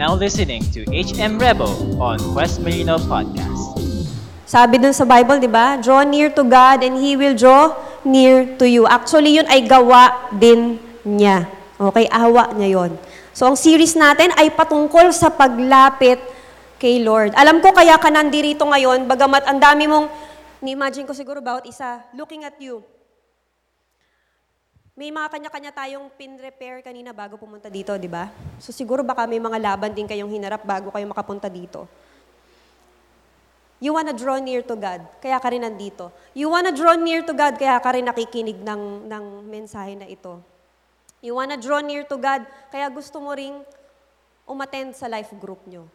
now listening to HM Rebel on Quest Marino Podcast. Sabi dun sa Bible, di ba? Draw near to God and He will draw near to you. Actually, yun ay gawa din niya. Okay, awa niya yon. So, ang series natin ay patungkol sa paglapit kay Lord. Alam ko kaya ka nandirito ngayon, bagamat ang dami mong, ni-imagine ko siguro bawat isa, looking at you. May mga kanya-kanya tayong pin-repair kanina bago pumunta dito, di ba? So siguro baka may mga laban din kayong hinarap bago kayo makapunta dito. You wanna draw near to God, kaya ka rin nandito. You wanna draw near to God, kaya ka rin nakikinig ng, ng mensahe na ito. You wanna draw near to God, kaya gusto mo ring umattend sa life group nyo.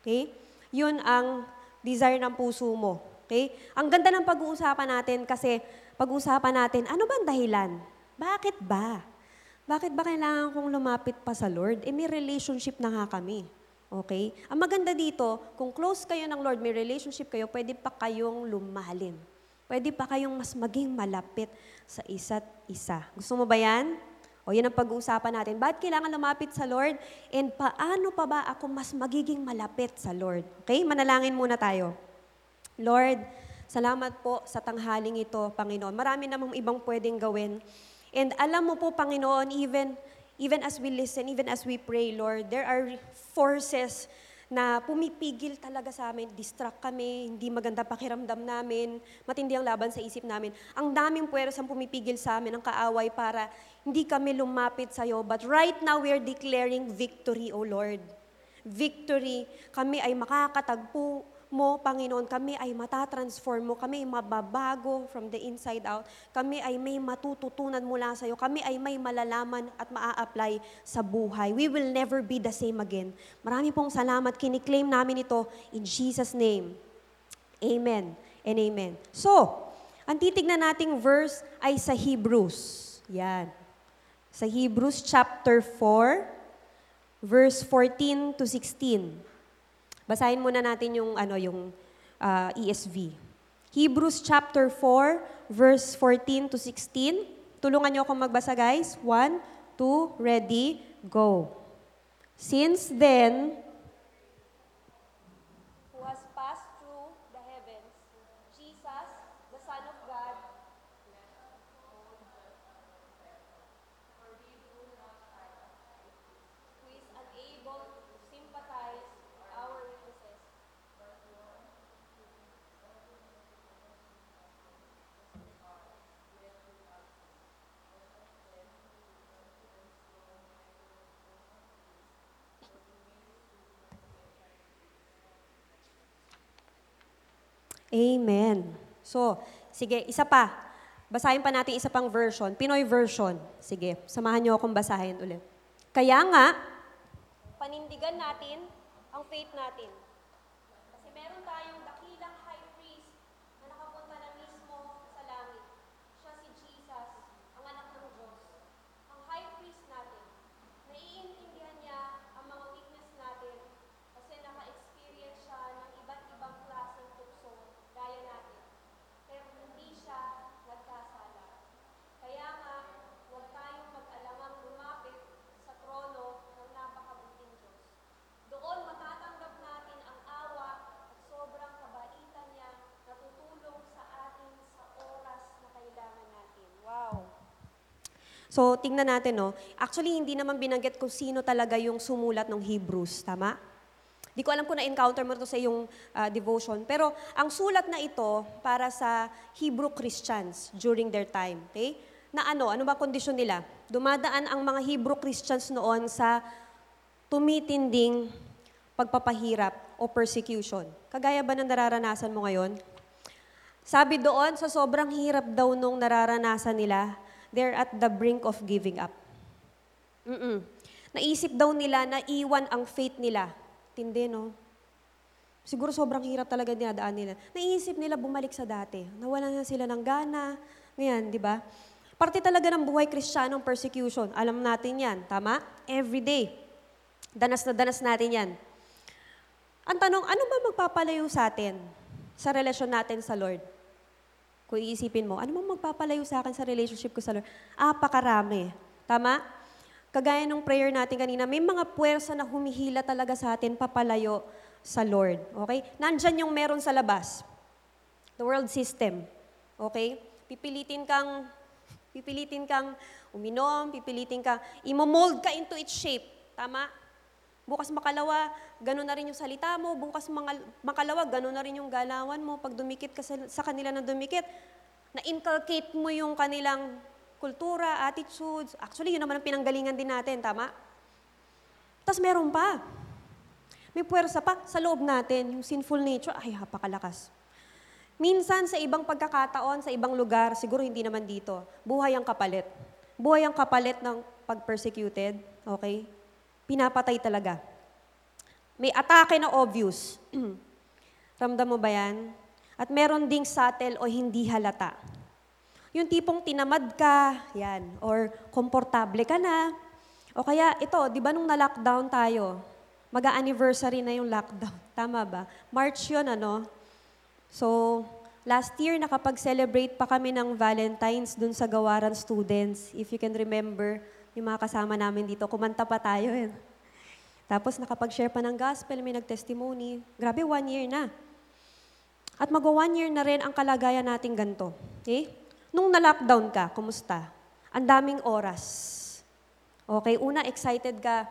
Okay? Yun ang desire ng puso mo. Okay? Ang ganda ng pag-uusapan natin kasi pag-uusapan natin, ano ba ang dahilan? Bakit ba? Bakit ba kailangan kong lumapit pa sa Lord? Eh, may relationship na nga kami. Okay? Ang maganda dito, kung close kayo ng Lord, may relationship kayo, pwede pa kayong lumalim. Pwede pa kayong mas maging malapit sa isa't isa. Gusto mo ba yan? O yan ang pag-uusapan natin. Bakit kailangan lumapit sa Lord? And paano pa ba ako mas magiging malapit sa Lord? Okay? Manalangin muna tayo. Lord, salamat po sa tanghaling ito, Panginoon. Marami namang ibang pwedeng gawin. And alam mo po, Panginoon, even, even as we listen, even as we pray, Lord, there are forces na pumipigil talaga sa amin, distract kami, hindi maganda pakiramdam namin, matindi ang laban sa isip namin. Ang daming puweros ang pumipigil sa amin, ang kaaway para hindi kami lumapit sa iyo. But right now, we are declaring victory, O Lord. Victory. Kami ay makakatagpo mo, Panginoon, kami ay matatransform mo, kami ay mababago from the inside out, kami ay may matututunan mula sa iyo, kami ay may malalaman at maa-apply sa buhay. We will never be the same again. Marami pong salamat, kiniklaim namin ito in Jesus' name. Amen and amen. So, ang titignan nating verse ay sa Hebrews. Yan. Sa Hebrews chapter 4, verse 14 to 16. Basahin muna natin yung ano yung uh, ESV. Hebrews chapter 4 verse 14 to 16. Tulungan niyo akong magbasa guys. 1 2 ready go. Since then who has passed through the heavens, Jesus, the Son of God, who is unable to sympathize our weaknesses. Amen. So, sige, isa pa. Basahin pa natin isa pang version, Pinoy version. Sige, samahan niyo akong basahin ulit. Kaya nga, panindigan natin ang faith natin. Kasi meron tayong dakilang high priest na nakapunta na mismo sa langit. Siya si Jesus, ang anak ng Diyos. Ang high priest natin, naiintindihan niya ang mga weakness natin kasi naka-experience siya ng iba't ibang klaseng tukso gaya natin. Pero hindi siya nagkasala. Kaya nga, huwag tayong mag-alamang lumapit sa trono ng napakabuting Diyos. Doon matatanggap natin ang awa at sobrang kabaitan niya na tutulong sa atin sa oras na kailangan natin. Wow! So, tingnan natin, no? Actually, hindi naman binanggit kung sino talaga yung sumulat ng Hebrews, tama? Di ko alam kung na-encounter mo to sa iyong ah, devotion. Pero ang sulat na ito para sa Hebrew Christians during their time. Okay? Na ano, ano ba kondisyon nila? Dumadaan ang mga Hebrew Christians noon sa tumitinding pagpapahirap o persecution. Kagaya ba ng nararanasan mo ngayon? Sabi doon, sa sobrang hirap daw nung nararanasan nila, they're at the brink of giving up. Mm-mm. Naisip daw nila na iwan ang faith nila. Tindi, no? Siguro sobrang hirap talaga dinadaan nila. Naisip nila bumalik sa dati. Nawalan na sila ng gana. Ngayon, di ba? Parte talaga ng buhay kristyanong persecution. Alam natin yan, tama? Every day. Danas na danas natin yan. Ang tanong, ano ba magpapalayo sa atin sa relasyon natin sa Lord? Kung iisipin mo, ano bang magpapalayo sa akin sa relationship ko sa Lord? Apakarami. Tama? kagaya ng prayer natin kanina, may mga puwersa na humihila talaga sa atin papalayo sa Lord. Okay? Nandyan yung meron sa labas. The world system. Okay? Pipilitin kang pipilitin kang uminom, pipilitin kang imo-mold ka into its shape. Tama? Bukas makalawa, gano'n na rin yung salita mo. Bukas mga, makalawa, gano'n na rin yung galawan mo. Pag dumikit ka sa, sa kanila na dumikit, na-inculcate mo yung kanilang kultura, attitudes. Actually, yun naman ang pinanggalingan din natin, tama? Tapos meron pa. May puwersa pa sa loob natin, yung sinful nature, ay, hapakalakas. Minsan sa ibang pagkakataon, sa ibang lugar, siguro hindi naman dito, buhay ang kapalit. Buhay ang kapalit ng pag-persecuted, okay? Pinapatay talaga. May atake na obvious. Ramdam mo ba yan? At meron ding subtle o hindi halata. Yung tipong tinamad ka, yan, or komportable ka na. O kaya, ito, di ba nung na-lockdown tayo, mag-anniversary na yung lockdown. Tama ba? March yun, ano? So, last year, nakapag-celebrate pa kami ng Valentine's dun sa Gawaran students. If you can remember, yung mga kasama namin dito, kumanta pa tayo. Eh. Tapos nakapag-share pa ng gospel, may nag-testimony. Grabe, one year na. At mag-one year na rin ang kalagayan nating ganito. Okay? Nung na-lockdown ka, kumusta? Ang daming oras. Okay, una, excited ka.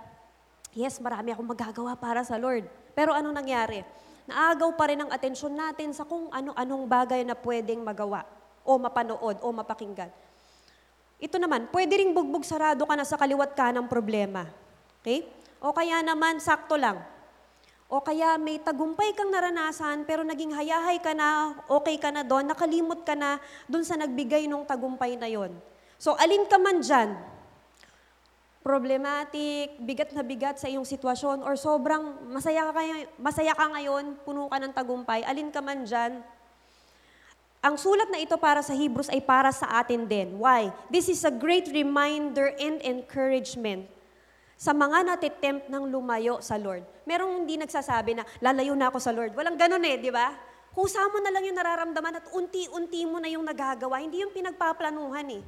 Yes, marami akong magagawa para sa Lord. Pero ano nangyari? Naagaw pa rin ang atensyon natin sa kung ano-anong bagay na pwedeng magawa o mapanood o mapakinggan. Ito naman, pwede ring bugbog sarado ka na sa kaliwat ka ng problema. Okay? O kaya naman, sakto lang. O kaya may tagumpay kang naranasan, pero naging hayahay ka na, okay ka na doon, nakalimot ka na doon sa nagbigay ng tagumpay na yon. So, alin ka man dyan, problematic, bigat na bigat sa iyong sitwasyon, or sobrang masaya ka, masaya ka ngayon, puno ka ng tagumpay, alin ka man dyan, ang sulat na ito para sa Hebrews ay para sa atin din. Why? This is a great reminder and encouragement sa mga natitempt ng lumayo sa Lord. Merong hindi nagsasabi na, lalayo na ako sa Lord. Walang ganun eh, di ba? Kusa mo na lang yung nararamdaman at unti-unti mo na yung nagagawa. Hindi yung pinagpaplanuhan eh.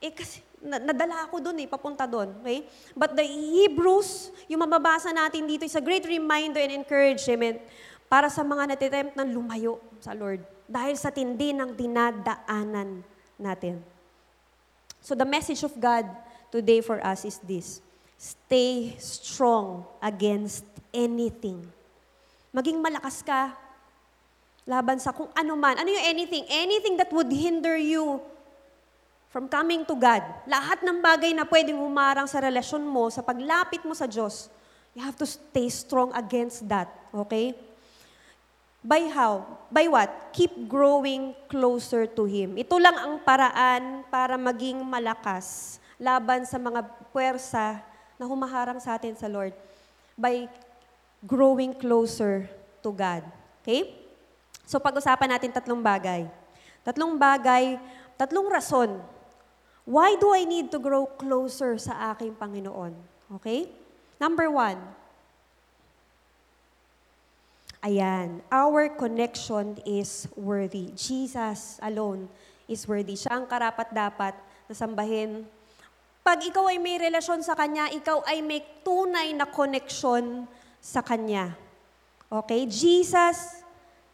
Eh kasi, nadala ako doon eh, papunta doon. Okay? But the Hebrews, yung mababasa natin dito is a great reminder and encouragement para sa mga natitempt ng lumayo sa Lord dahil sa tindi ng dinadaanan natin. So the message of God today for us is this. Stay strong against anything. Maging malakas ka laban sa kung ano man. Ano yung anything? Anything that would hinder you from coming to God. Lahat ng bagay na pwedeng humarang sa relasyon mo, sa paglapit mo sa Diyos, you have to stay strong against that. Okay? By how? By what? Keep growing closer to Him. Ito lang ang paraan para maging malakas laban sa mga puwersa na humaharang sa atin sa Lord. By growing closer to God. Okay? So pag-usapan natin tatlong bagay. Tatlong bagay, tatlong rason. Why do I need to grow closer sa aking Panginoon? Okay? Number one, Ayan, our connection is worthy. Jesus alone is worthy. Siya ang karapat-dapat na sambahin. Pag ikaw ay may relasyon sa Kanya, ikaw ay may tunay na connection sa Kanya. Okay? Jesus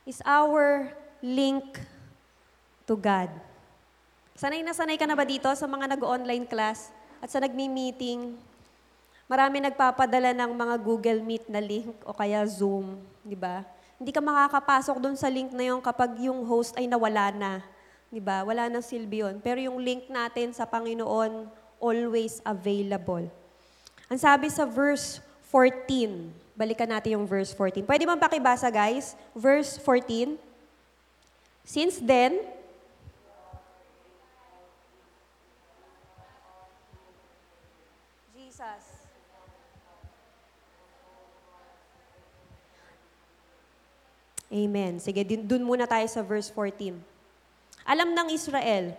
is our link to God. Sanay na sanay ka na ba dito sa mga nag-online class at sa nagmi-meeting? Marami nagpapadala ng mga Google Meet na link o kaya Zoom, di ba? Hindi ka makakapasok doon sa link na yon kapag yung host ay nawala na. Di ba? Wala nang silbi yun. Pero yung link natin sa Panginoon, always available. Ang sabi sa verse 14, balikan natin yung verse 14. Pwede bang pakibasa, guys? Verse 14. Since then, Jesus. Amen. Sige, dun muna tayo sa verse 14. Alam ng Israel,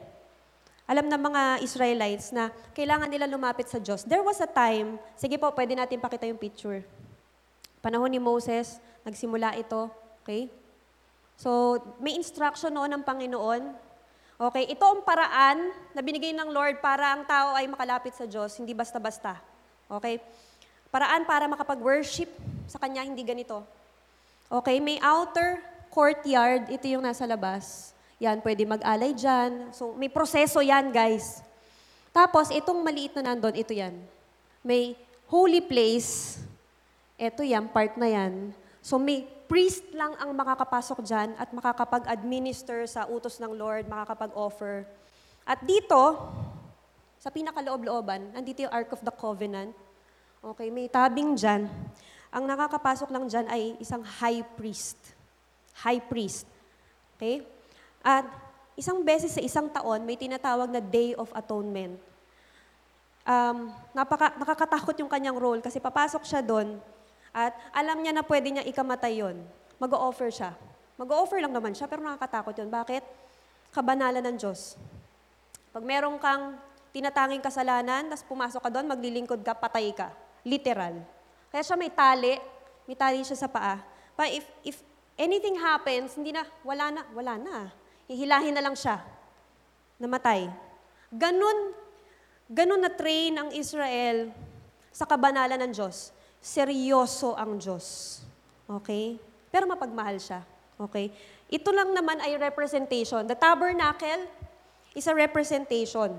alam ng mga Israelites na kailangan nila lumapit sa Diyos. There was a time, sige po, pwede natin pakita yung picture. Panahon ni Moses, nagsimula ito, okay? So, may instruction noon ng Panginoon. Okay, ito ang paraan na binigay ng Lord para ang tao ay makalapit sa Diyos, hindi basta-basta. Okay? Paraan para makapag-worship sa Kanya, hindi ganito. Okay, may outer courtyard, ito yung nasa labas. Yan, pwede mag-alay dyan. So, may proseso yan, guys. Tapos, itong maliit na nandun, ito yan. May holy place. Ito yan, part na yan. So, may priest lang ang makakapasok dyan at makakapag-administer sa utos ng Lord, makakapag-offer. At dito, sa pinakaloob-looban, nandito yung Ark of the Covenant. Okay, may tabing dyan. Ang nakakapasok lang dyan ay isang high priest. High priest. Okay? At isang beses sa isang taon, may tinatawag na Day of Atonement. Um, napaka, nakakatakot yung kanyang role kasi papasok siya doon at alam niya na pwede niya ikamatay yon. Mag-o-offer siya. Mag-o-offer lang naman siya, pero nakakatakot yun. Bakit? Kabanalan ng Diyos. Pag meron kang tinatanging kasalanan, tapos pumasok ka doon, maglilingkod ka, patay ka. Literal. Kaya siya may tali, may tali siya sa paa. Pa if, if anything happens, hindi na, wala na, wala na. Hihilahin na lang siya. Namatay. Ganun, ganun na train ang Israel sa kabanalan ng Diyos. Seryoso ang Diyos. Okay? Pero mapagmahal siya. Okay? Ito lang naman ay representation. The tabernacle is a representation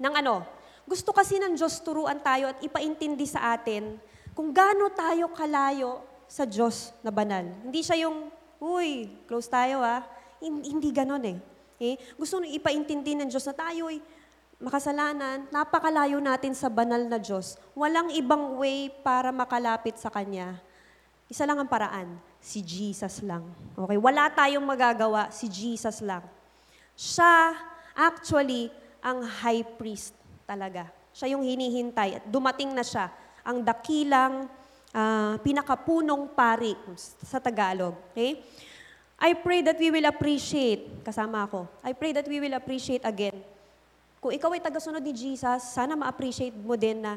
ng ano? Gusto kasi ng Diyos turuan tayo at ipaintindi sa atin kung gaano tayo kalayo sa Diyos na banal. Hindi siya yung, uy, close tayo ah. Hindi, hindi ganon eh. Okay? Gusto nung ipaintindi ng Diyos na tayo ay makasalanan, napakalayo natin sa banal na Diyos. Walang ibang way para makalapit sa Kanya. Isa lang ang paraan, si Jesus lang. Okay? Wala tayong magagawa, si Jesus lang. Siya, actually, ang high priest talaga. Siya yung hinihintay at dumating na siya, ang dakilang uh, pinakapunong pari sa Tagalog. Okay? I pray that we will appreciate, kasama ako, I pray that we will appreciate again. Kung ikaw ay tagasunod ni Jesus, sana ma-appreciate mo din na,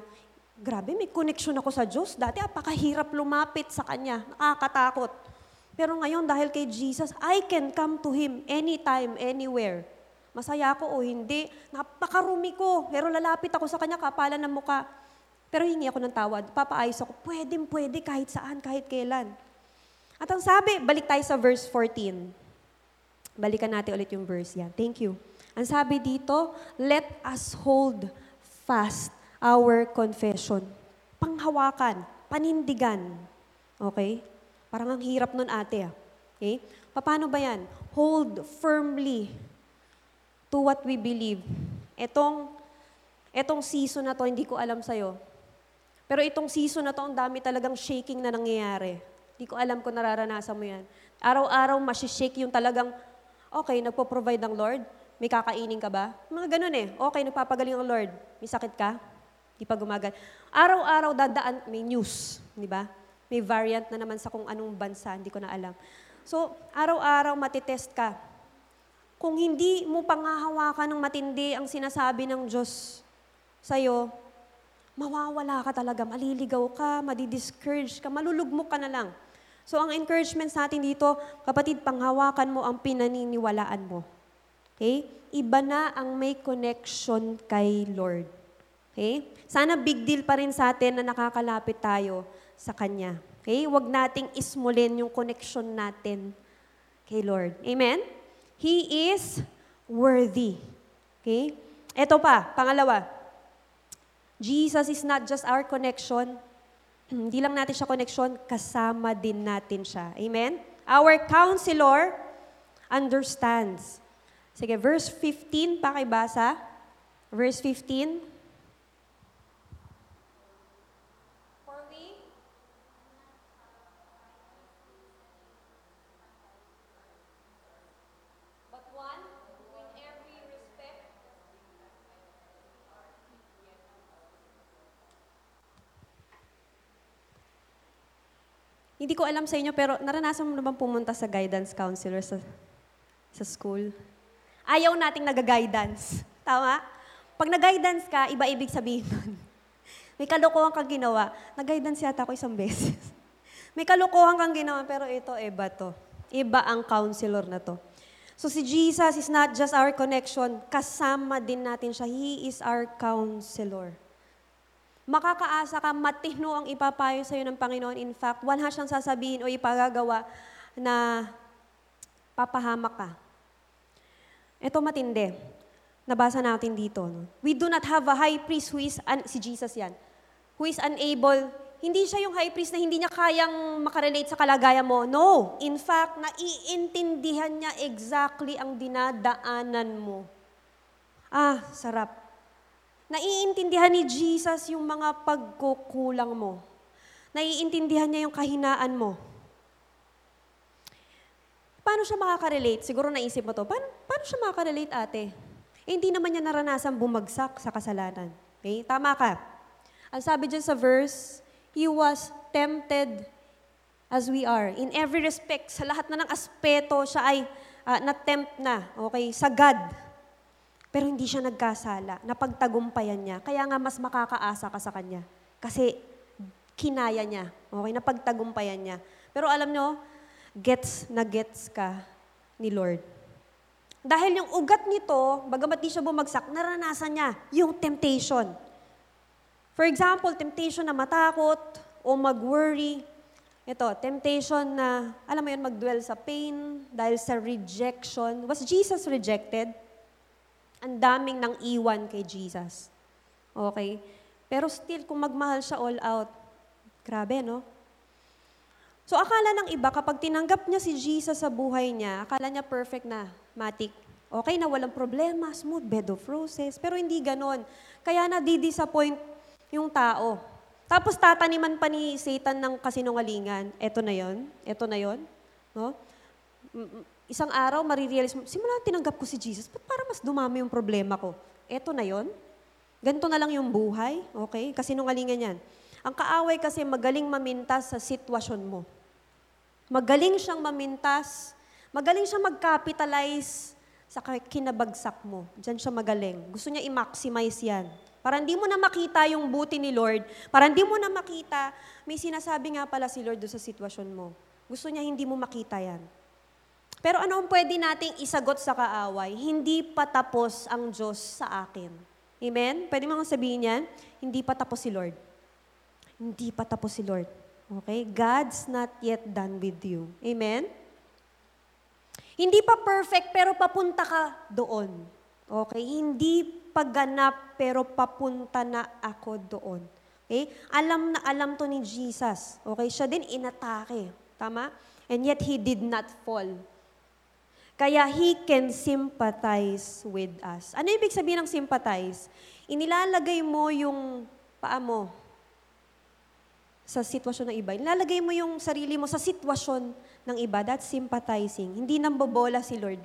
grabe, may connection ako sa Diyos. Dati, apakahirap lumapit sa Kanya. Nakakatakot. Pero ngayon, dahil kay Jesus, I can come to Him anytime, anywhere. Masaya ako o hindi. Napakarumi ko. Pero lalapit ako sa Kanya, kapalan ng muka. Pero hingi ako ng tawad. Papaayos ako. Pwede, pwede, kahit saan, kahit kailan. At ang sabi, balik tayo sa verse 14. Balikan natin ulit yung verse yan. Thank you. Ang sabi dito, let us hold fast our confession. Panghawakan, panindigan. Okay? Parang ang hirap nun ate ah. Okay? Paano ba yan? Hold firmly to what we believe. Etong, etong season na to, hindi ko alam sa'yo. Pero itong season na to, ang dami talagang shaking na nangyayari. Hindi ko alam kung nararanasan mo yan. Araw-araw, masishake yung talagang, okay, nagpo-provide ng Lord, may kakainin ka ba? Mga ganun eh. Okay, nagpapagaling ang Lord. May sakit ka? Di pa gumagal. Araw-araw dadaan, may news. Di ba? May variant na naman sa kung anong bansa, hindi ko na alam. So, araw-araw matitest ka. Kung hindi mo pangahawakan ng matindi ang sinasabi ng Diyos sa'yo, mawawala ka talaga, maliligaw ka, madidiscourage ka, malulugmok ka na lang. So ang encouragement sa atin dito, kapatid, panghawakan mo ang pinaniniwalaan mo. Okay? Iba na ang may connection kay Lord. Okay? Sana big deal pa rin sa atin na nakakalapit tayo sa Kanya. Okay? Huwag nating ismulin yung connection natin kay Lord. Amen? He is worthy. Okay? Ito pa, pangalawa. Jesus is not just our connection. Hindi lang natin siya connection, kasama din natin siya. Amen? Our counselor understands Sige, verse 15, pakibasa. Verse 15. For we but one with every respect Hindi ko alam sa inyo, pero naranasan mo naman pumunta sa guidance counselor sa, sa school? Ayaw nating nag-guidance. Tama? Pag nag-guidance ka, iba ibig sabihin nun. May kalokohan kang ginawa. Nag-guidance yata ako isang beses. May kalokohan kang ginawa, pero ito, iba to. Iba ang counselor na to. So si Jesus is not just our connection, kasama din natin siya. He is our counselor. Makakaasa ka, matino ang ipapayo sa iyo ng Panginoon. In fact, wala siyang sasabihin o ipagagawa na papahamak ka. Ito matindi. Nabasa natin dito. No? We do not have a high priest who is, un- si Jesus yan, who is unable, hindi siya yung high priest na hindi niya kayang makarelate sa kalagayan mo. No. In fact, naiintindihan niya exactly ang dinadaanan mo. Ah, sarap. Naiintindihan ni Jesus yung mga pagkukulang mo. Naiintindihan niya yung kahinaan mo. Paano siya makaka-relate? Siguro naisip mo to. Paano, paano siya makaka-relate, ate? Eh, hindi naman niya naranasan bumagsak sa kasalanan. Okay? Tama ka. Ang sabi dyan sa verse, He was tempted as we are. In every respect, sa lahat na ng aspeto, siya ay uh, na-tempt na, okay, sa God. Pero hindi siya nagkasala. Napagtagumpayan niya. Kaya nga mas makakaasa ka sa Kanya. Kasi kinaya niya. Okay, napagtagumpayan niya. Pero alam nyo, gets na gets ka ni Lord. Dahil yung ugat nito, bagamat di siya bumagsak, naranasan niya yung temptation. For example, temptation na matakot o mag-worry. Ito, temptation na, alam mo yun, mag-dwell sa pain dahil sa rejection. Was Jesus rejected? Ang daming nang iwan kay Jesus. Okay? Pero still, kung magmahal siya all out, grabe, no? So akala ng iba, kapag tinanggap niya si Jesus sa buhay niya, akala niya perfect na, matik. Okay na, walang problema, smooth bed of roses. Pero hindi ganon. Kaya na-disappoint yung tao. Tapos tataniman pa ni Satan ng kasinungalingan. Ito na yon, ito na yon, no? Isang araw, marirealize mo, simula tinanggap ko si Jesus, ba't para mas dumami yung problema ko? Ito na yon. Ganito na lang yung buhay, okay? Kasinungalingan yan. Ang kaaway kasi magaling mamintas sa sitwasyon mo. Magaling siyang mamintas, magaling siyang mag-capitalize sa kinabagsak mo. Diyan siya magaling. Gusto niya i-maximize yan. Para hindi mo na makita yung buti ni Lord. Para hindi mo na makita, may sinasabi nga pala si Lord doon sa sitwasyon mo. Gusto niya hindi mo makita yan. Pero ano ang pwede nating isagot sa kaaway? Hindi pa tapos ang Diyos sa akin. Amen? Pwede mo sabihin yan? Hindi pa tapos si Lord. Hindi pa tapos si Lord. Okay? God's not yet done with you. Amen? Hindi pa perfect pero papunta ka doon. Okay? Hindi pagganap pero papunta na ako doon. Okay? Alam na alam to ni Jesus. Okay? Siya din inatake. Tama? And yet he did not fall. Kaya he can sympathize with us. Ano ibig sabihin ng sympathize? Inilalagay mo yung paa mo sa sitwasyon ng iba. Inilalagay mo yung sarili mo sa sitwasyon ng iba. That's sympathizing. Hindi nambobola si Lord.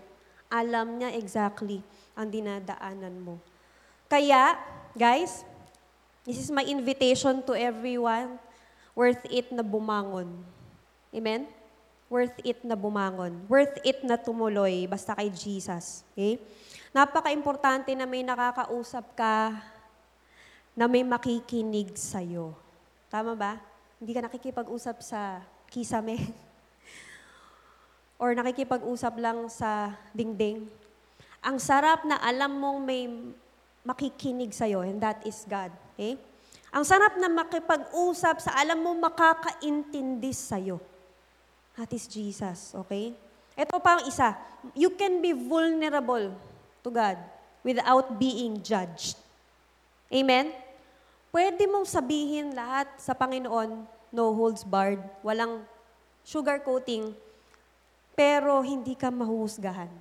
Alam niya exactly ang dinadaanan mo. Kaya, guys, this is my invitation to everyone worth it na bumangon. Amen? Worth it na bumangon. Worth it na tumuloy basta kay Jesus. Okay? Napaka-importante na may nakakausap ka na may makikinig sa'yo. Tama ba? Hindi ka nakikipag-usap sa kisame. Or nakikipag-usap lang sa dingding. Ang sarap na alam mong may makikinig sa'yo, and that is God. Okay? Ang sarap na makipag-usap sa alam mo makakaintindi sa'yo. That is Jesus, okay? Ito pa ang isa. You can be vulnerable to God without being judged. Amen? Pwede mong sabihin lahat sa Panginoon, no holds barred, walang sugar coating, pero hindi ka mahuhusgahan.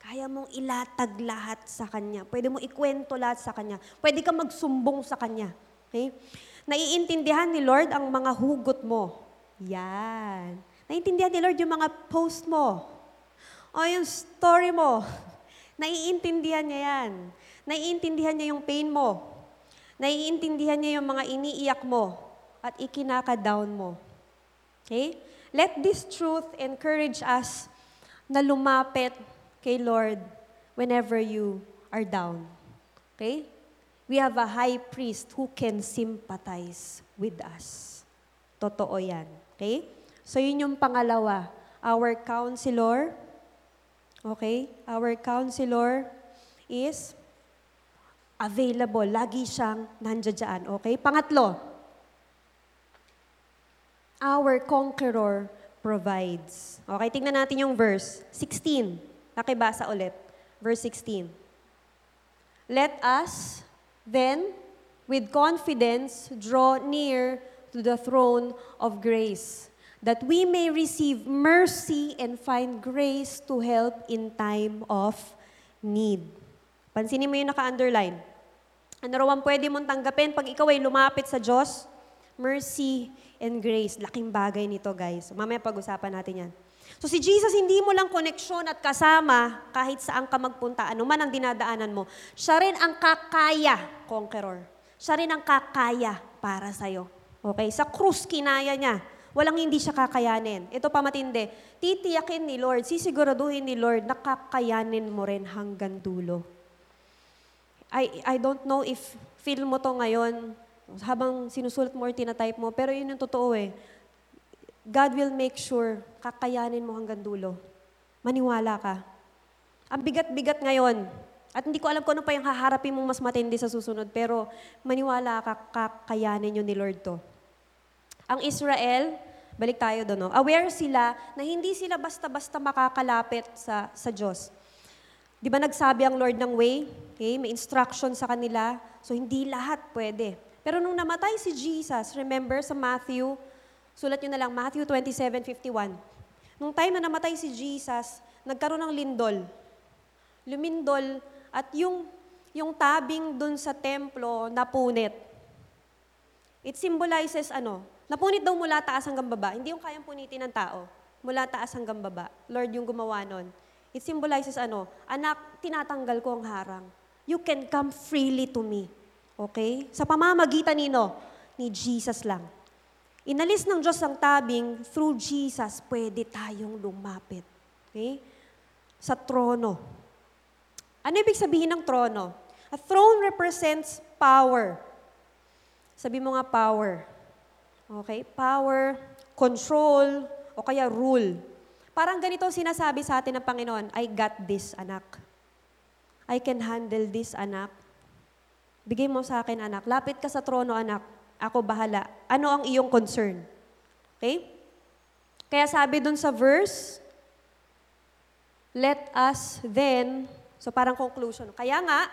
Kaya mong ilatag lahat sa Kanya. Pwede mo ikwento lahat sa Kanya. Pwede ka magsumbong sa Kanya. Okay? Naiintindihan ni Lord ang mga hugot mo. Yan. Naiintindihan ni Lord yung mga post mo. O yung story mo. Naiintindihan niya yan. Naiintindihan niya yung pain mo. Naiintindihan niya yung mga iniiyak mo at ikinaka-down mo. Okay? Let this truth encourage us na lumapit kay Lord whenever you are down. Okay? We have a high priest who can sympathize with us. Totoo yan. Okay? So yun yung pangalawa. Our counselor, Okay? Our counselor is available. Lagi siyang nandiyan. Okay? Pangatlo, our conqueror provides. Okay, tingnan natin yung verse 16. Nakibasa ulit. Verse 16. Let us then, with confidence, draw near to the throne of grace, that we may receive mercy and find grace to help in time of need. Pansinin mo yung naka-underline. Ano raw ang pwede mong tanggapin pag ikaw ay lumapit sa Diyos? Mercy and grace. Laking bagay nito, guys. Mamaya pag-usapan natin yan. So si Jesus, hindi mo lang koneksyon at kasama kahit saan ka magpunta, ano man ang dinadaanan mo. Siya rin ang kakaya, conqueror. Siya rin ang kakaya para sa'yo. Okay? Sa krus, kinaya niya. Walang hindi siya kakayanin. Ito pa matindi. Titiyakin ni Lord, sisiguraduhin ni Lord na kakayanin mo rin hanggang dulo. I, I don't know if feel mo to ngayon, habang sinusulat mo or tinatype mo, pero yun yung totoo eh. God will make sure kakayanin mo hanggang dulo. Maniwala ka. Ang bigat-bigat ngayon. At hindi ko alam kung ano pa yung haharapin mong mas matindi sa susunod, pero maniwala ka, kakayanin yun ni Lord to. Ang Israel, balik tayo doon, no? aware sila na hindi sila basta-basta makakalapit sa, sa Diyos. Di ba nagsabi ang Lord ng way? Okay, may instruction sa kanila. So hindi lahat pwede. Pero nung namatay si Jesus, remember sa Matthew, sulat nyo na lang, Matthew 27:51. Nung time na namatay si Jesus, nagkaroon ng lindol. Lumindol at yung, yung tabing dun sa templo napunit. It symbolizes ano? Napunit daw mula taas hanggang baba. Hindi yung kayang punitin ng tao. Mula taas hanggang baba. Lord yung gumawa nun. It symbolizes ano? Anak, tinatanggal ko ang harang. You can come freely to me. Okay? Sa pamamagitan nino, ni Jesus lang. Inalis ng Diyos ang tabing, through Jesus, pwede tayong lumapit. Okay? Sa trono. Ano ibig sabihin ng trono? A throne represents power. Sabi mo nga power. Okay? Power, control, o kaya rule. Parang ganito sinasabi sa atin ng Panginoon, I got this, anak. I can handle this, anak. Bigay mo sa akin, anak. Lapit ka sa trono, anak ako bahala. Ano ang iyong concern? Okay? Kaya sabi dun sa verse, let us then, so parang conclusion. Kaya nga,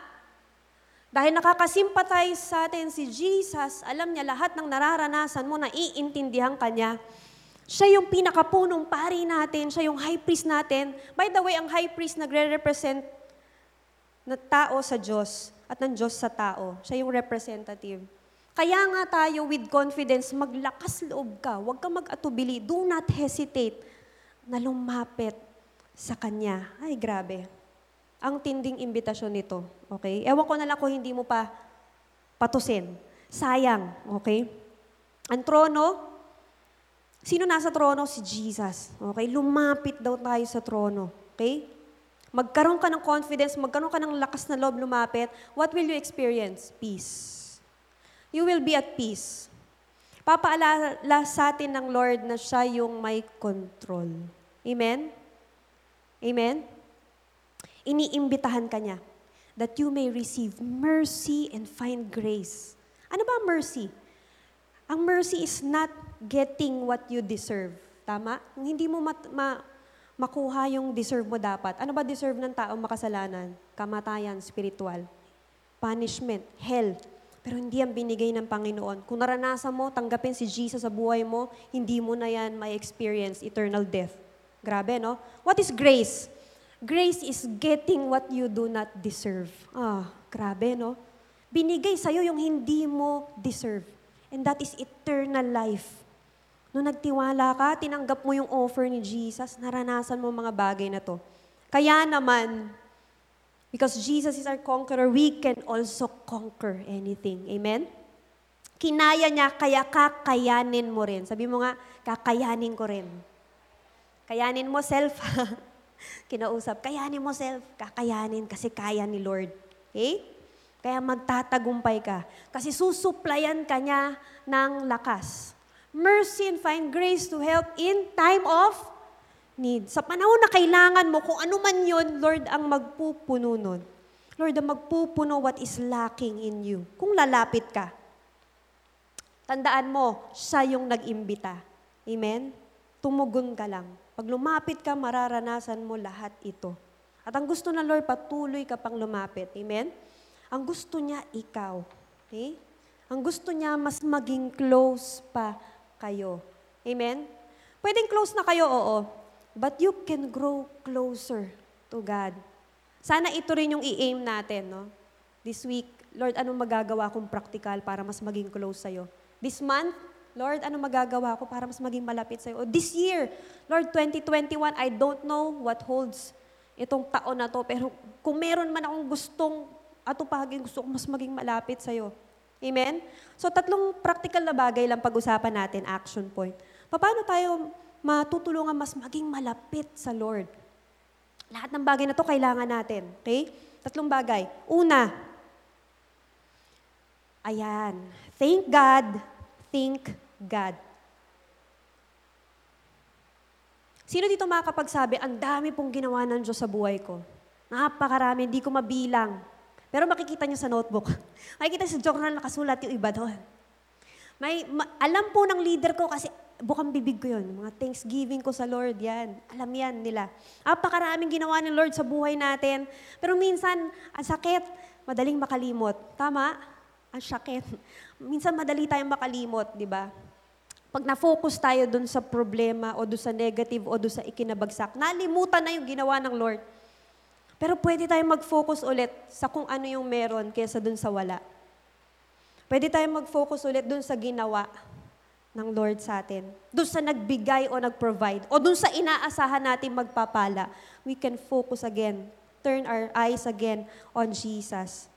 dahil nakakasimpatize sa atin si Jesus, alam niya lahat ng nararanasan mo na iintindihan ka niya. Siya yung pinakapunong pari natin, siya yung high priest natin. By the way, ang high priest nagre-represent na tao sa Diyos at ng Diyos sa tao. Siya yung representative. Kaya nga tayo with confidence, maglakas loob ka. Huwag ka mag-atubili. Do not hesitate na lumapit sa Kanya. Ay, grabe. Ang tinding imbitasyon nito. Okay? Ewan ko na lang kung hindi mo pa patusin. Sayang. Okay? Ang trono, sino nasa trono? Si Jesus. Okay? Lumapit daw tayo sa trono. Okay? Magkaroon ka ng confidence, magkaroon ka ng lakas na loob lumapit, what will you experience? Peace you will be at peace. Papaalala sa atin ng Lord na siya yung may control. Amen? Amen? Iniimbitahan ka niya that you may receive mercy and find grace. Ano ba mercy? Ang mercy is not getting what you deserve. Tama? Hindi mo mat- ma- makuha yung deserve mo dapat. Ano ba deserve ng taong makasalanan? Kamatayan, spiritual. Punishment, hell. Pero hindi yan binigay ng Panginoon. Kung naranasan mo, tanggapin si Jesus sa buhay mo, hindi mo na yan may experience eternal death. Grabe, no? What is grace? Grace is getting what you do not deserve. Ah, grabe, no? Binigay sa'yo yung hindi mo deserve. And that is eternal life. Nung nagtiwala ka, tinanggap mo yung offer ni Jesus, naranasan mo mga bagay na to. Kaya naman, Because Jesus is our conqueror, we can also conquer anything. Amen? Kinaya niya, kaya kakayanin mo rin. Sabi mo nga, kakayanin ko rin. Kayanin mo self. Kinausap, kayanin mo self. Kakayanin kasi kaya ni Lord. Okay? Kaya magtatagumpay ka. Kasi susuplayan ka niya ng lakas. Mercy and find grace to help in time of need. Sa panahon na kailangan mo, kung ano man yun, Lord ang magpupuno nun. Lord ang magpupuno what is lacking in you. Kung lalapit ka. Tandaan mo, siya yung nag-imbita. Amen? Tumugon ka lang. Pag lumapit ka, mararanasan mo lahat ito. At ang gusto ng Lord, patuloy ka pang lumapit. Amen? Ang gusto niya, ikaw. Okay? Ang gusto niya, mas maging close pa kayo. Amen? Pwedeng close na kayo, oo. But you can grow closer to God. Sana ito rin yung i-aim natin, no? This week, Lord, anong magagawa kong practical para mas maging close sa'yo? This month, Lord, ano magagawa ko para mas maging malapit sa'yo? O this year, Lord, 2021, I don't know what holds itong taon na to, pero kung meron man akong gustong atupagin, gusto ko mas maging malapit sa'yo. Amen? So, tatlong practical na bagay lang pag-usapan natin, action point. Paano tayo matutulungan mas maging malapit sa Lord? Lahat ng bagay na to kailangan natin. Okay? Tatlong bagay. Una, ayan, thank God, thank God. Sino dito makakapagsabi, ang dami pong ginawa ng Diyos sa buhay ko. Napakarami, hindi ko mabilang. Pero makikita niyo sa notebook. makikita sa journal nakasulat yung iba doon. May, ma- alam po ng leader ko kasi bukang bibig ko yun. Mga thanksgiving ko sa Lord, yan. Alam yan nila. Napakaraming ginawa ni Lord sa buhay natin. Pero minsan, ang sakit, madaling makalimot. Tama? Ang sakit. Minsan madali tayong makalimot, di ba? Pag na-focus tayo dun sa problema o dun sa negative o dun sa ikinabagsak, nalimutan na yung ginawa ng Lord. Pero pwede tayong mag-focus ulit sa kung ano yung meron kaysa dun sa wala. Pwede tayong mag-focus ulit dun sa ginawa ng Lord sa atin. Dun sa nagbigay o nag-provide. O dun sa inaasahan natin magpapala. We can focus again. Turn our eyes again on Jesus.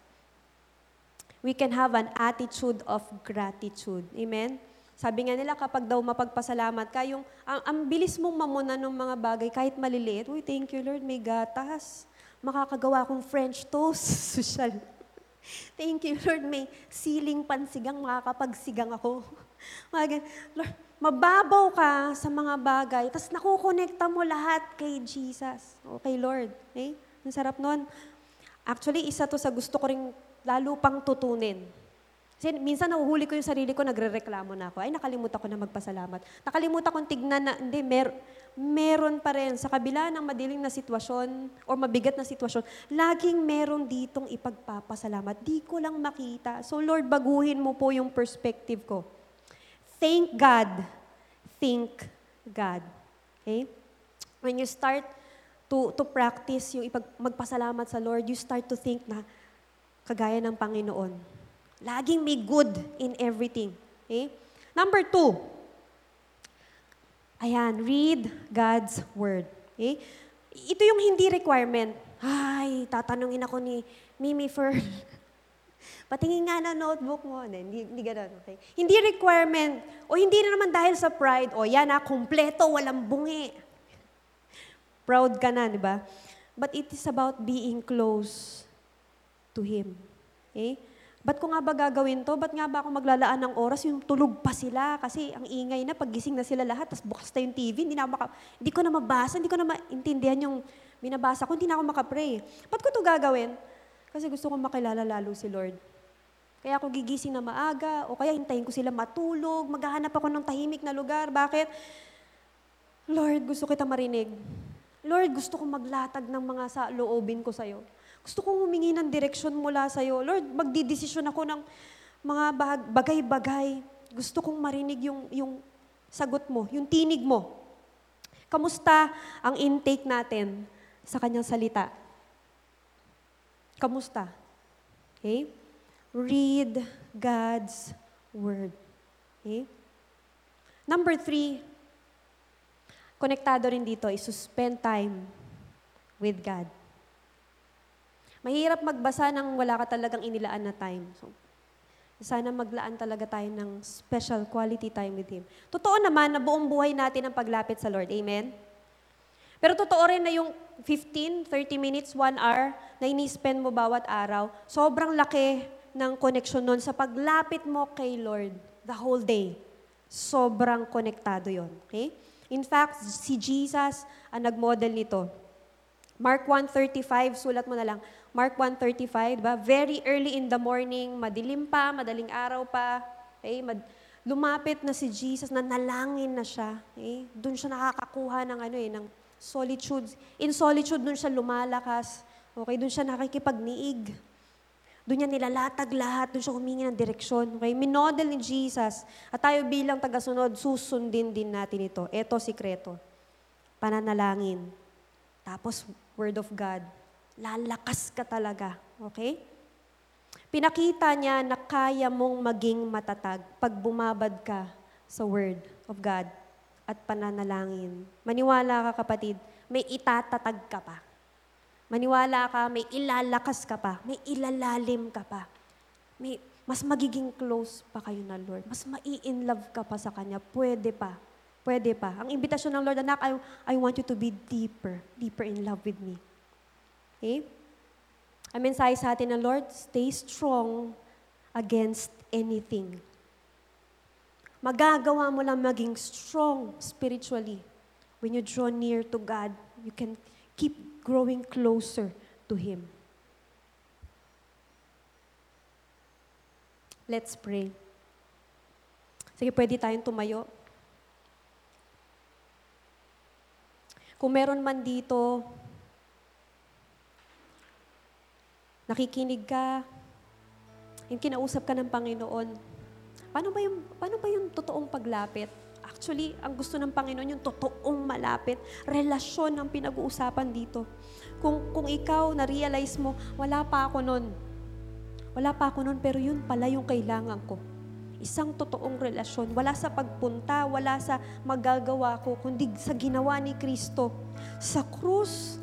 We can have an attitude of gratitude. Amen? Sabi nga nila, kapag daw mapagpasalamat ka, yung, ang, ang bilis mong mamuna ng mga bagay, kahit maliliit, Uy, thank you Lord, may gatas. Makakagawa akong French toast. Social. Thank you Lord, may siling pansigang, makakapagsigang ako. Mga Lord, mababaw ka sa mga bagay, tapos nakukonekta mo lahat kay Jesus. O kay Lord. Okay? Ang sarap nun. Actually, isa to sa gusto ko ring lalo pang tutunin. Kasi minsan nahuhuli ko yung sarili ko, nagre-reklamo na ako. Ay, nakalimutan ko na magpasalamat. Nakalimutan kong tignan na, hindi, mer meron pa rin. Sa kabila ng madiling na sitwasyon o mabigat na sitwasyon, laging meron ditong ipagpapasalamat. Di ko lang makita. So Lord, baguhin mo po yung perspective ko. Thank God. Thank God. Okay? When you start to, to practice yung ipag, magpasalamat sa Lord, you start to think na kagaya ng Panginoon. Laging may good in everything. Okay? Number two, ayan, read God's Word. Okay? Ito yung hindi requirement. Ay, tatanungin ako ni Mimi Fern. Patingin nga na notebook mo. Hindi, hindi ganun, okay? Hindi requirement. O hindi na naman dahil sa pride. O yan na, kumpleto, walang bungi. Proud ka na, di ba? But it is about being close to Him. Okay? Ba't ko nga ba gagawin to? Ba't nga ba ako maglalaan ng oras? Yung tulog pa sila kasi ang ingay na, paggising na sila lahat, tapos bukas na yung TV, hindi, na maka, hindi ko na mabasa, hindi ko na maintindihan yung binabasa ko, hindi na ako makapray. Ba't ko to gagawin? Kasi gusto kong makilala lalo si Lord. Kaya ako gigising na maaga, o kaya hintayin ko sila matulog, maghahanap ako ng tahimik na lugar. Bakit? Lord, gusto kita marinig. Lord, gusto kong maglatag ng mga sa loobin ko sa'yo. Gusto kong humingi ng direksyon mula sa'yo. Lord, magdidesisyon ako ng mga bagay-bagay. Gusto kong marinig yung, yung sagot mo, yung tinig mo. Kamusta ang intake natin sa kanyang salita? Kamusta? Okay? Read God's Word. Okay? Number three, konektado rin dito, is to spend time with God. Mahirap magbasa nang wala ka talagang inilaan na time. So, sana maglaan talaga tayo ng special quality time with Him. Totoo naman na buong buhay natin ang paglapit sa Lord. Amen? Pero totoo rin na yung 15, 30 minutes, 1 hour na ini-spend mo bawat araw, sobrang laki ng connection nun sa paglapit mo kay Lord the whole day. Sobrang konektado yon. Okay? In fact, si Jesus ang nag-model nito. Mark 1.35, sulat mo na lang. Mark 1.35, ba? Very early in the morning, madilim pa, madaling araw pa. Okay? Mad- lumapit na si Jesus, na nalangin na siya. Okay? Doon siya nakakakuha ng ano eh, ng solitude. In solitude, doon siya lumalakas. Okay? Doon siya nakikipagniig. Doon niya nilalatag lahat, doon siya humingi ng direksyon. Okay? Minodel ni Jesus. At tayo bilang tagasunod, susundin din natin ito. Ito sikreto. Pananalangin. Tapos, Word of God. Lalakas ka talaga. Okay? Pinakita niya na kaya mong maging matatag pag bumabad ka sa Word of God at pananalangin. Maniwala ka kapatid, may itatatag ka pa. Maniwala ka, may ilalakas ka pa, may ilalalim ka pa. May, mas magiging close pa kayo na Lord. Mas mai-in love ka pa sa Kanya. Pwede pa. Pwede pa. Ang imbitasyon ng Lord, anak, I, I want you to be deeper, deeper in love with me. Okay? Ang mensahe sa atin ng Lord, stay strong against anything. Magagawa mo lang maging strong spiritually when you draw near to God. You can keep growing closer to Him. Let's pray. Sige, pwede tayong tumayo. Kung meron man dito, nakikinig ka, yung kinausap ka ng Panginoon, paano ba yung, paano ba yung totoong paglapit? Actually, ang gusto ng Panginoon yung totoong malapit. Relasyon ang pinag-uusapan dito. Kung, kung ikaw na-realize mo, wala pa ako nun. Wala pa ako nun, pero yun pala yung kailangan ko. Isang totoong relasyon. Wala sa pagpunta, wala sa magagawa ko, kundi sa ginawa ni Kristo. Sa krus,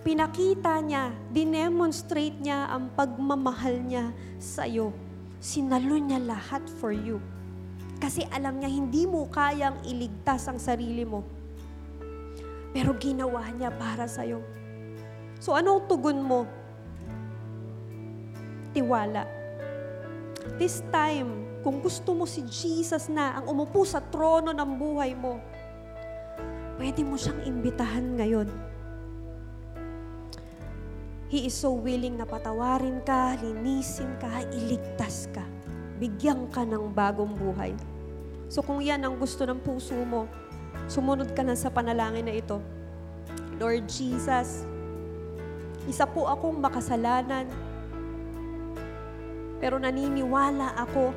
pinakita niya, dinemonstrate niya ang pagmamahal niya sa iyo. Sinalo niya lahat for you. Kasi alam niya, hindi mo kayang iligtas ang sarili mo. Pero ginawa niya para sa'yo. So anong tugon mo? Tiwala. This time, kung gusto mo si Jesus na ang umupo sa trono ng buhay mo, pwede mo siyang imbitahan ngayon. He is so willing na patawarin ka, linisin ka, iligtas ka. Bigyan ka ng bagong buhay. So kung yan ang gusto ng puso mo, sumunod ka na sa panalangin na ito. Lord Jesus, isa po akong makasalanan, pero naniniwala ako,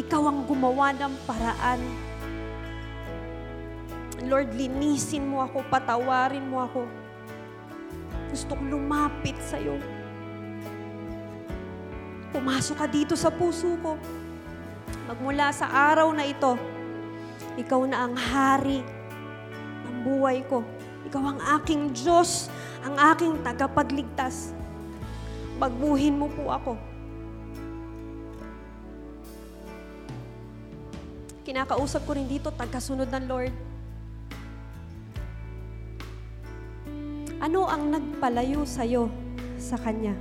ikaw ang gumawa ng paraan. Lord, linisin mo ako, patawarin mo ako. Gusto kong lumapit sa'yo. Pumasok ka dito sa puso ko. Magmula sa araw na ito, ikaw na ang hari ng buhay ko. Ikaw ang aking Diyos, ang aking tagapagligtas. Bagbuhin mo po ako. Kinakausap ko rin dito, tagasunod ng Lord. Ano ang nagpalayo sa'yo sa Kanya?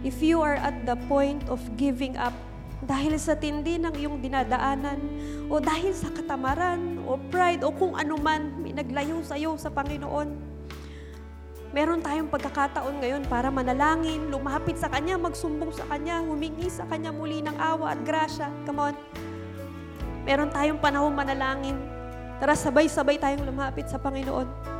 If you are at the point of giving up dahil sa tindi ng iyong dinadaanan o dahil sa katamaran o pride o kung ano man may naglayo sa iyo sa Panginoon, meron tayong pagkakataon ngayon para manalangin, lumapit sa Kanya, magsumbong sa Kanya, humingi sa Kanya muli ng awa at grasya. Come on. Meron tayong panahon manalangin. Tara, sabay-sabay tayong lumapit sa Panginoon.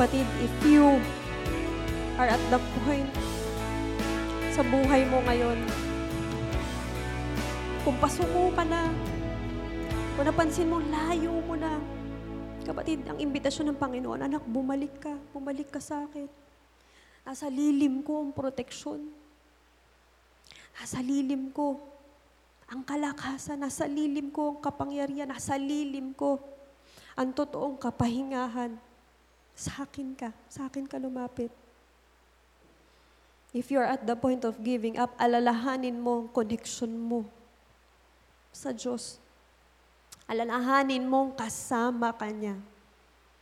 Kapatid, if you are at the point sa buhay mo ngayon, kung pasuko ka na, kung napansin mo, layo mo na, kapatid, ang imbitasyon ng Panginoon, anak, bumalik ka, bumalik ka sa akin. Nasa lilim ko ang proteksyon. Nasa lilim ko ang kalakasan, nasa lilim ko ang kapangyarihan, nasa lilim ko ang totoong kapahingahan. Sa akin ka, sa akin ka lumapit. If you're at the point of giving up, alalahanin mo ang connection mo sa Diyos. Alalahanin mong kasama ka niya.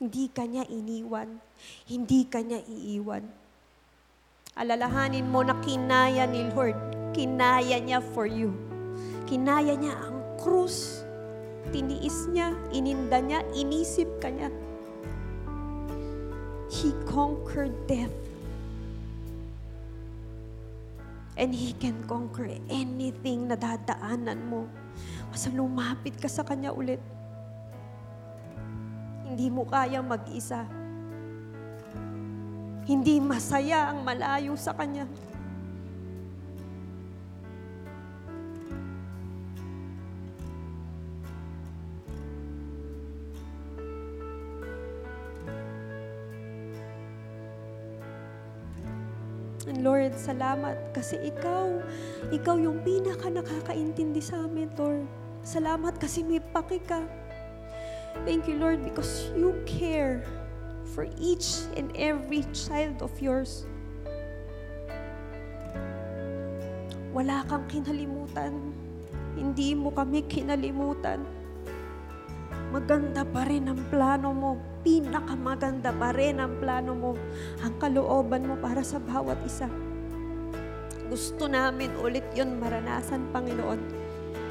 Hindi ka niya iniwan. Hindi ka niya iiwan. Alalahanin mo na kinaya ni Lord. Kinaya niya for you. Kinaya niya ang krus. Tiniis niya, ininda niya, inisip ka niya. He conquered death. And He can conquer anything na dadaanan mo. Basta lumapit ka sa Kanya ulit. Hindi mo kayang mag-isa. Hindi masaya ang malayo sa Kanya. Lord, salamat kasi ikaw, ikaw yung pinaka nakakaintindi sa amin, Lord. Salamat kasi may paki ka. Thank you, Lord, because you care for each and every child of yours. Wala kang kinalimutan. Hindi mo kami kinalimutan. Maganda pa rin ang plano mo. Pinakamaganda pa rin ang plano mo. Ang kalooban mo para sa bawat isa. Gusto namin ulit yon maranasan, Panginoon.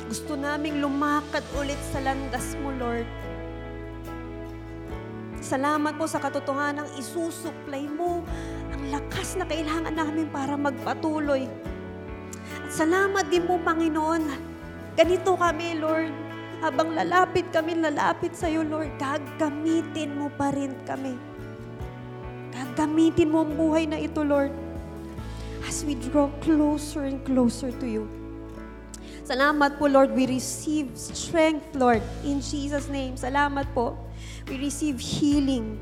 Gusto namin lumakad ulit sa landas mo, Lord. Salamat po sa katotohanan isusuplay mo ang lakas na kailangan namin para magpatuloy. At salamat din po, Panginoon. Ganito kami, Lord. Habang lalapit kami, lalapit sa iyo, Lord, gagamitin mo pa rin kami. Gagamitin mo ang buhay na ito, Lord. As we draw closer and closer to you. Salamat po, Lord. We receive strength, Lord. In Jesus' name. Salamat po. We receive healing.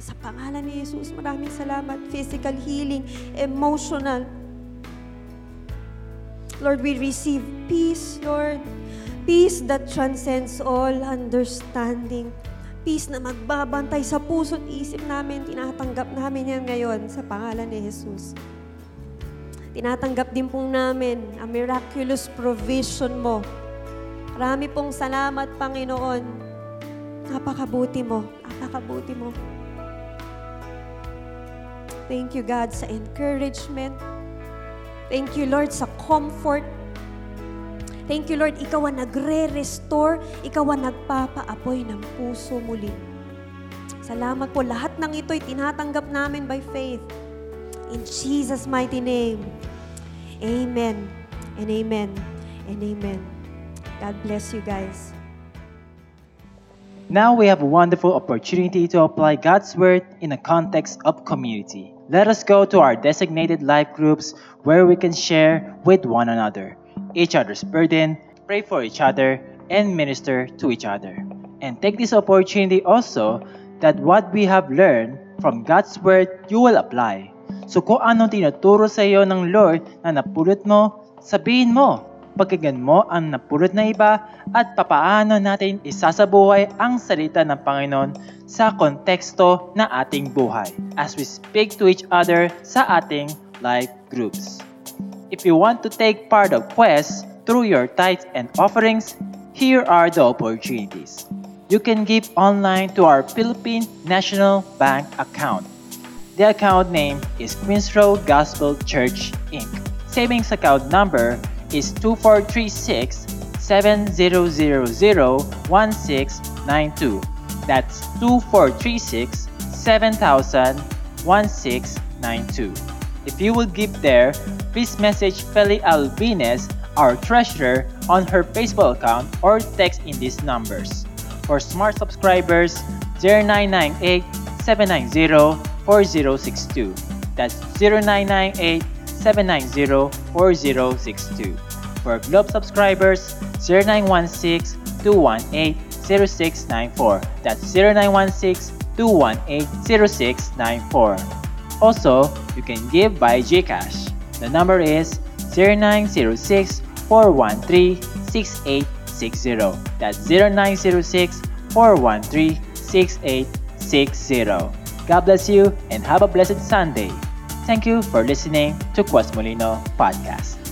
Sa pangalan ni Jesus, maraming salamat. Physical healing, emotional. Lord, we receive peace, Lord. Peace that transcends all understanding. Peace na magbabantay sa puso't isip namin. Tinatanggap namin yan ngayon sa pangalan ni Jesus. Tinatanggap din po namin ang miraculous provision mo. Marami pong salamat, Panginoon. Napakabuti mo. Napakabuti mo. Thank you, God, sa encouragement. Thank you, Lord, sa comfort. Thank you, Lord, ikaw ang nagre-restore, ikaw ang nagpapaapoy ng puso muli. Salamat po. Lahat ng ito'y tinatanggap namin by faith. In Jesus' mighty name. Amen and amen and amen. God bless you guys. Now we have a wonderful opportunity to apply God's Word in a context of community. Let us go to our designated life groups where we can share with one another, each other's burden, pray for each other, and minister to each other. And take this opportunity also that what we have learned from God's Word you will apply. So kung anong tinuturo sa iyo ng Lord na napulot mo, sabihin mo, pagkagan mo ang napulot na iba at papaano natin isasabuhay ang salita ng Panginoon sa konteksto na ating buhay as we speak to each other sa ating life groups. If you want to take part of Quest through your tithes and offerings, here are the opportunities. You can give online to our Philippine National Bank account. The account name is Queens Road Gospel Church Inc. Savings account number is 2436 70001692. That's 2436 7000 1692. If you will give there, please message Feli Albines, our treasurer, on her Facebook account or text in these numbers. For smart subscribers, 0998 0998-790-4062. That's 0998-790-4062. For Globe subscribers, 0916-218-0694. That's 0916-218-0694. Also, you can give by GCash. The number is 0906-413-6860. That's 0906-413-6860. God bless you and have a blessed Sunday. Thank you for listening to Quas Molino Podcast.